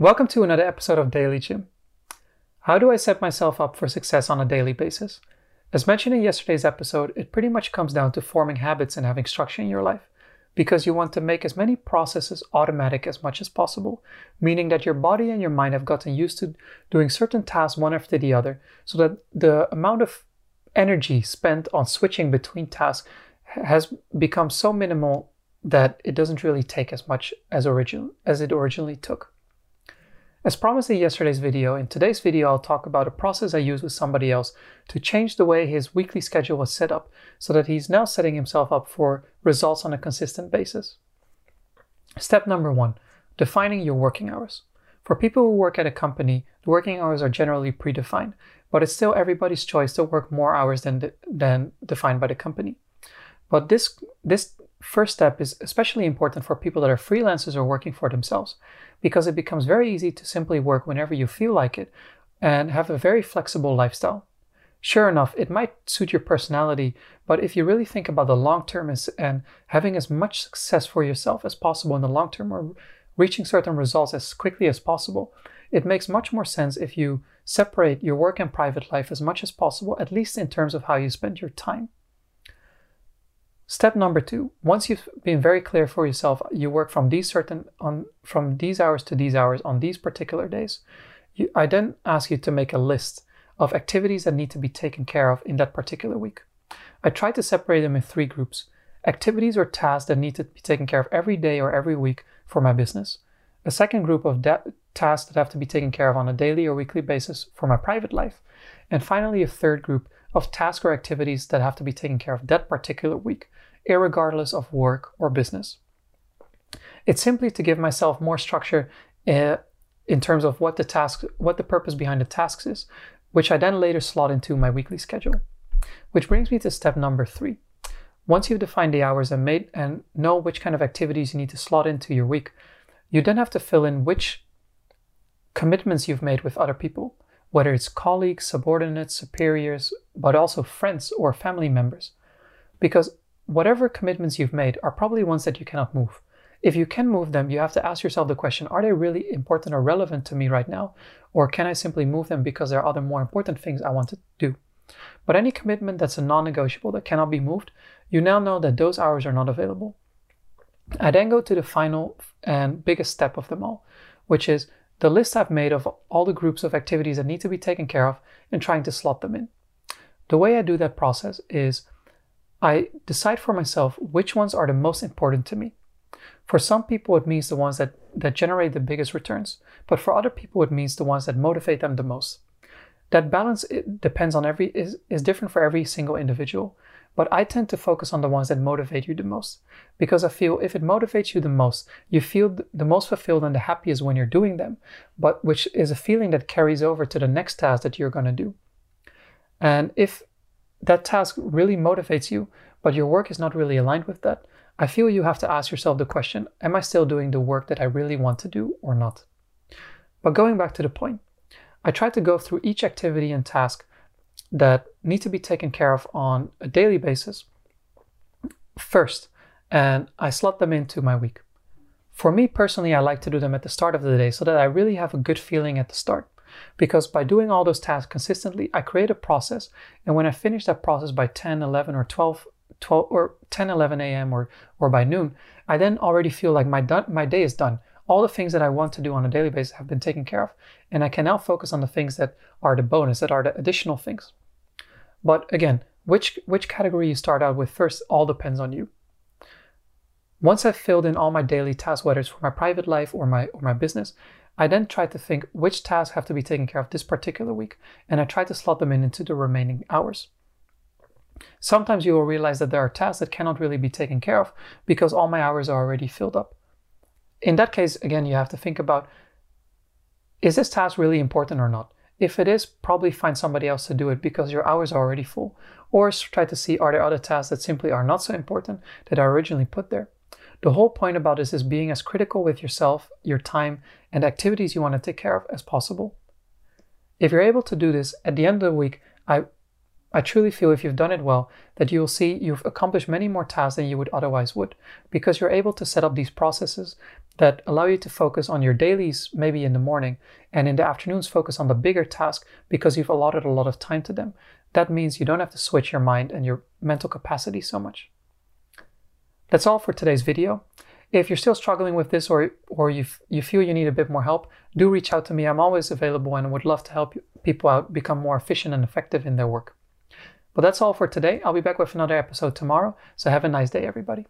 Welcome to another episode of Daily Jim. How do I set myself up for success on a daily basis? As mentioned in yesterday's episode, it pretty much comes down to forming habits and having structure in your life because you want to make as many processes automatic as much as possible, meaning that your body and your mind have gotten used to doing certain tasks one after the other so that the amount of energy spent on switching between tasks has become so minimal that it doesn't really take as much as original as it originally took. As promised in yesterday's video, in today's video I'll talk about a process I used with somebody else to change the way his weekly schedule was set up so that he's now setting himself up for results on a consistent basis. Step number one, defining your working hours. For people who work at a company, the working hours are generally predefined, but it's still everybody's choice to work more hours than, than defined by the company. But this, this first step is especially important for people that are freelancers or working for themselves because it becomes very easy to simply work whenever you feel like it and have a very flexible lifestyle. Sure enough, it might suit your personality, but if you really think about the long term and having as much success for yourself as possible in the long term or reaching certain results as quickly as possible, it makes much more sense if you separate your work and private life as much as possible, at least in terms of how you spend your time. Step number two, once you've been very clear for yourself, you work from these certain on from these hours to these hours on these particular days. You, I then ask you to make a list of activities that need to be taken care of in that particular week. I try to separate them in three groups. Activities or tasks that need to be taken care of every day or every week for my business. A second group of tasks that have to be taken care of on a daily or weekly basis for my private life. And finally, a third group of tasks or activities that have to be taken care of that particular week regardless of work or business. It's simply to give myself more structure uh, in terms of what the task, what the purpose behind the tasks is, which I then later slot into my weekly schedule. Which brings me to step number three. Once you've defined the hours and made and know which kind of activities you need to slot into your week, you then have to fill in which commitments you've made with other people, whether it's colleagues, subordinates, superiors, but also friends or family members. Because whatever commitments you've made are probably ones that you cannot move. If you can move them, you have to ask yourself the question are they really important or relevant to me right now? Or can I simply move them because there are other more important things I want to do? But any commitment that's a non negotiable that cannot be moved, you now know that those hours are not available. I then go to the final and biggest step of them all, which is the list I've made of all the groups of activities that need to be taken care of and trying to slot them in. The way I do that process is I decide for myself which ones are the most important to me. For some people, it means the ones that, that generate the biggest returns, but for other people, it means the ones that motivate them the most. That balance depends on every is, is different for every single individual, but I tend to focus on the ones that motivate you the most because I feel if it motivates you the most, you feel the most fulfilled and the happiest when you're doing them, but which is a feeling that carries over to the next task that you're going to do. And if that task really motivates you, but your work is not really aligned with that, I feel you have to ask yourself the question Am I still doing the work that I really want to do or not? But going back to the point, I try to go through each activity and task that need to be taken care of on a daily basis first, and I slot them into my week. For me personally, I like to do them at the start of the day so that I really have a good feeling at the start. Because by doing all those tasks consistently, I create a process. And when I finish that process by 10, 11, or 12, 12 or 10, 11 a.m. or, or by noon, I then already feel like my, done, my day is done. All the things that I want to do on a daily basis have been taken care of. And I can now focus on the things that are the bonus, that are the additional things. But again, which, which category you start out with first all depends on you. Once I've filled in all my daily tasks, whether it's for my private life or my, or my business, I then try to think which tasks have to be taken care of this particular week, and I try to slot them in into the remaining hours. Sometimes you will realize that there are tasks that cannot really be taken care of because all my hours are already filled up. In that case, again, you have to think about is this task really important or not? If it is, probably find somebody else to do it because your hours are already full. Or try to see are there other tasks that simply are not so important that are originally put there. The whole point about this is being as critical with yourself, your time, and activities you want to take care of as possible. If you're able to do this at the end of the week, I I truly feel if you've done it well that you'll see you've accomplished many more tasks than you would otherwise would because you're able to set up these processes that allow you to focus on your dailies maybe in the morning and in the afternoons focus on the bigger task because you've allotted a lot of time to them. That means you don't have to switch your mind and your mental capacity so much. That's all for today's video. If you're still struggling with this or, or you, you feel you need a bit more help, do reach out to me. I'm always available and would love to help people out become more efficient and effective in their work. But that's all for today. I'll be back with another episode tomorrow. So have a nice day, everybody.